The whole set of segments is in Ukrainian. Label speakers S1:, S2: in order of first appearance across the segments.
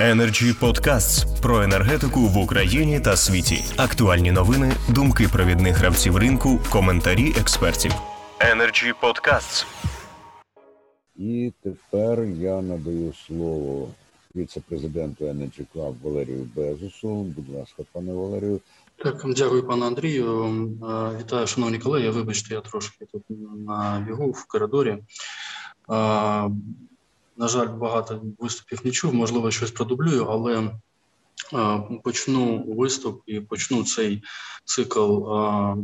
S1: Energy Podcasts про енергетику в Україні та світі. Актуальні новини, думки провідних гравців ринку, коментарі експертів. Energy Podcasts.
S2: І тепер я надаю слово віце-президенту Energy Club Валерію Безусу. Будь ласка, пане Валерію.
S3: Так, дякую, пане Андрію. Е, вітаю, шановні колеги. Вибачте, я трошки тут на бігу в коридорі. Е, на жаль, багато виступів не чув, можливо, щось продублюю, але е, почну виступ і почну цей цикл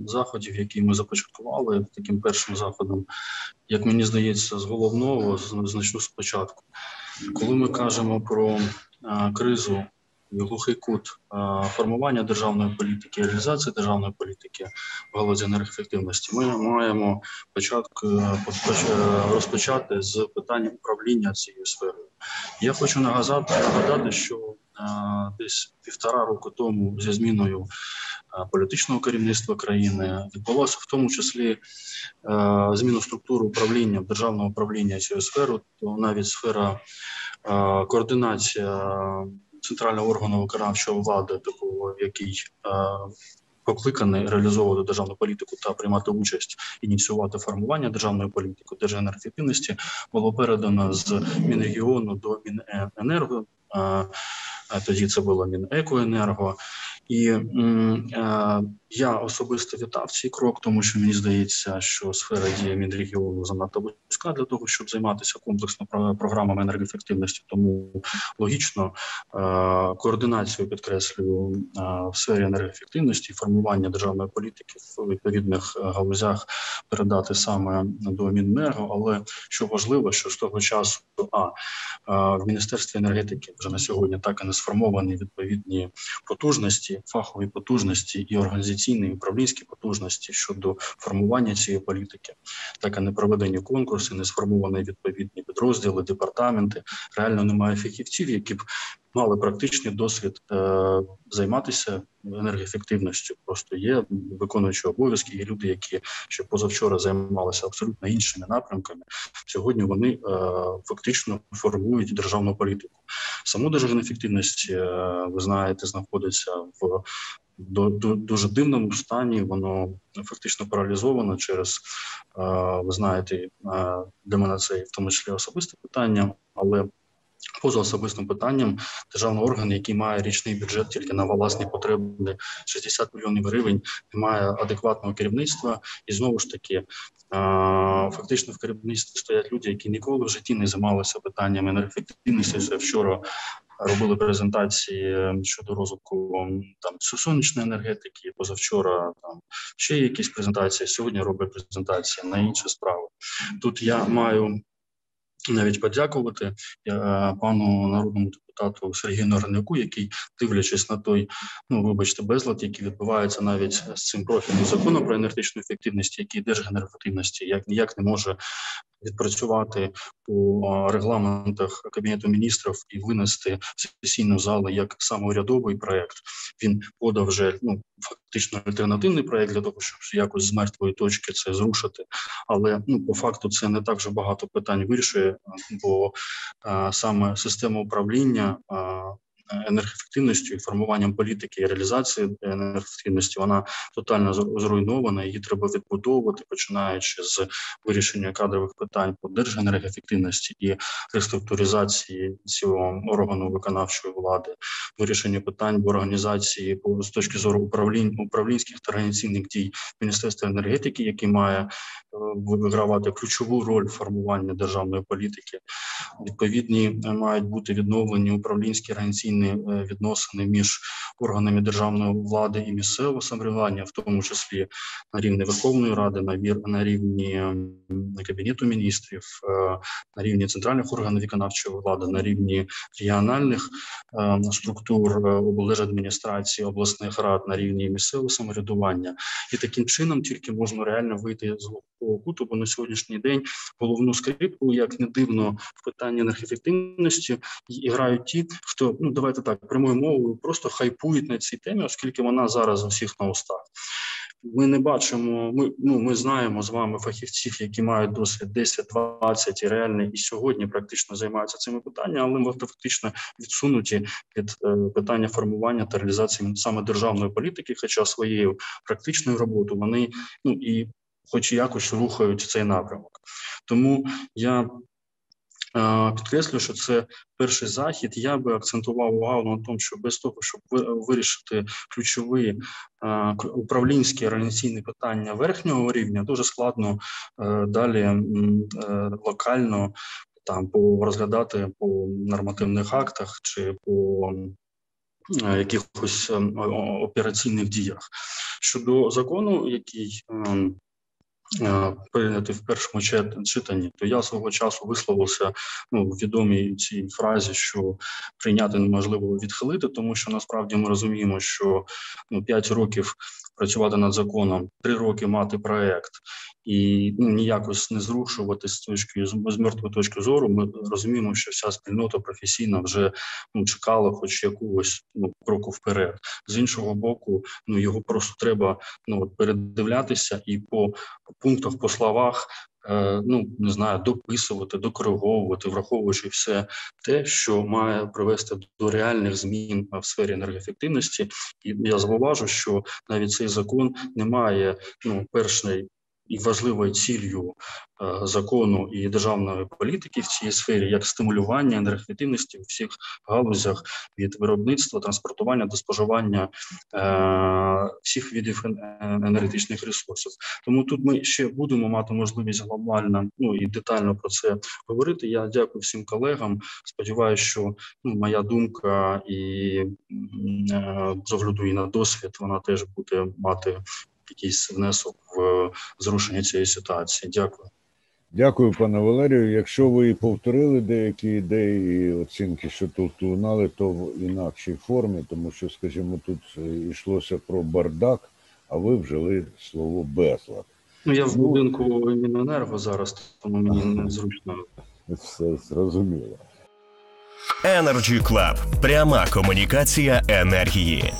S3: заходів, який ми започаткували таким першим заходом, як мені здається, з головного значну спочатку. Коли ми кажемо про кризу глухий кут формування державної політики, реалізації державної політики в галузі енергоефективності, ми маємо початку розпочати з питання управління цією сферою. Я хочу нагадати, нагадати, що десь півтора року тому зі зміною політичного керівництва країни відбулося в тому числі зміну структури управління державного управління цією сферою, то навіть сфера координація центрального органу виконавчої влади, такого який е, покликаний реалізовувати державну політику та приймати участь ініціювати формування державної політики держенергоефективності, було передано з Мінрегіону до Міненерго. Е, тоді це було Мінекоенерго. І е, я особисто вітав цей крок, тому що мені здається, що сфера дії Мінрегіону занадто вузька для того, щоб займатися комплексно програмами енергоефективності. Тому логічно е, координацію підкреслюю е, в сфері енергоефективності, формування державної політики в відповідних галузях передати саме до Міненерго. Але що важливо, що з того часу а в міністерстві енергетики вже на сьогодні так і не сформовані відповідні потужності фахові потужності і організаційні і управлінські потужності щодо формування цієї політики, так і не проведені конкурси, не сформовані відповідні підрозділи, департаменти. Реально немає фахівців, які б мали практичний досвід е, займатися енергоефективністю. Просто є виконуючі обов'язки, є люди, які ще позавчора займалися абсолютно іншими напрямками. Сьогодні вони е, фактично формують державну політику. Саму держенефективність, е, ви знаєте, знаходиться в до, дуже дивному стані. Воно фактично паралізовано через ви знаєте, для мене це в тому числі особисте питання, але Поза особистим питанням державний орган, який має річний бюджет тільки на власні потреби 60 мільйонів гривень, не має адекватного керівництва, і знову ж таки фактично в керівництві стоять люди, які ніколи в житті не займалися питаннями енергоефективності. Ще вчора робили презентації щодо розвитку там сонячної енергетики. Позавчора там ще якісь презентації. Сьогодні роблять презентації на інші справи. Тут я маю навіть подякувати е, пану народному депутату Сергію Норняку, який, дивлячись на той, ну вибачте, безлад, який відбувається навіть з цим профільним законом про енергетичну ефективність, який держгенеративності, як ніяк не може відпрацювати по регламентах кабінету міністрів і винести в сесійну залу як самоурядовий проект. Він подав вже ну фактично альтернативний проект для того, щоб якось з мертвої точки це зрушити. Але ну по факту це не так же багато питань вирішує, бо а, саме система управління. А, енергоефективністю і формуванням політики і реалізації енергоефективності вона тотально зруйнована. Її треба відбудовувати, починаючи з вирішення кадрових питань по держенергоефективності і реструктуризації цього органу виконавчої влади, вирішення питань в організації по з точки зору управлінь управлінських та організаційних дій Міністерства енергетики, який має вигравати ключову роль формування державної політики. Відповідні е, мають бути відновлені управлінські організаційні е, відносини між органами державної влади і місцевого самоврядування, в тому числі на рівні Верховної Ради, на рівні кабінету міністрів, е, на рівні центральних органів виконавчої влади, на рівні регіональних е, структур облдержадміністрації, обласних рад на рівні місцевого самоврядування, і таким чином тільки можна реально вийти з глухого куту, на сьогоднішній день головну скрипку, як не дивно, в питанні енергоефективності і грають ті, хто ну давайте так прямою мовою просто хайпують на цій темі, оскільки вона зараз у всіх на устах. ми не бачимо. Ми ну ми знаємо з вами фахівців, які мають досвід 10, 20 і реальний і сьогодні практично займаються цими питаннями, але ми фактично відсунуті від е, питання формування та реалізації саме державної політики, хоча своєю практичною роботою вони ну і, хоч якось рухають цей напрямок. Тому я е, підкреслюю, що це перший захід. Я би акцентував увагу на тому, що без того, щоб вирішити ключові е, управлінські організаційні питання верхнього рівня, дуже складно е, далі локально там по розглядати по нормативних актах чи по якихось операційних діях щодо закону, який ем, прийнятий в першому читанні, то я свого часу висловився ну, в відомій цій фразі, що прийняти неможливо відхилити, тому що насправді ми розуміємо, що ну, 5 років працювати над законом, 3 роки мати проект і ну, ніякось не зрушувати з точки з мертвої точки зору. Ми розуміємо, що вся спільнота професійна вже ну чекала, хоч якогось ну кроку вперед. З іншого боку, ну його просто треба ну передивлятися і по пунктах, по словах. Ну не знаю, дописувати, докориговувати, враховуючи все те, що має привести до реальних змін в сфері енергоефективності, і я зауважу, що навіть цей закон не має ну першої і важливою ціллю е, закону і державної політики в цій сфері як стимулювання енергоефективності у всіх галузях від виробництва, транспортування до споживання е, всіх видів енергетичних ресурсів. Тому тут ми ще будемо мати можливість глобально ну і детально про це говорити. Я дякую всім колегам. Сподіваюся, що ну моя думка і е, з огляду і на досвід вона теж буде мати якийсь внесок в зрушення цієї ситуації. Дякую.
S2: Дякую, пане Валерію. Якщо ви повторили деякі ідеї і оцінки, що тут лунали, то в інакшій формі, тому що, скажімо, тут йшлося про бардак, а ви вжили слово безлад.
S3: Ну я в будинку Міненерго зараз, тому мені незручно.
S2: Все зрозуміло.
S1: Energy Club. пряма комунікація енергії.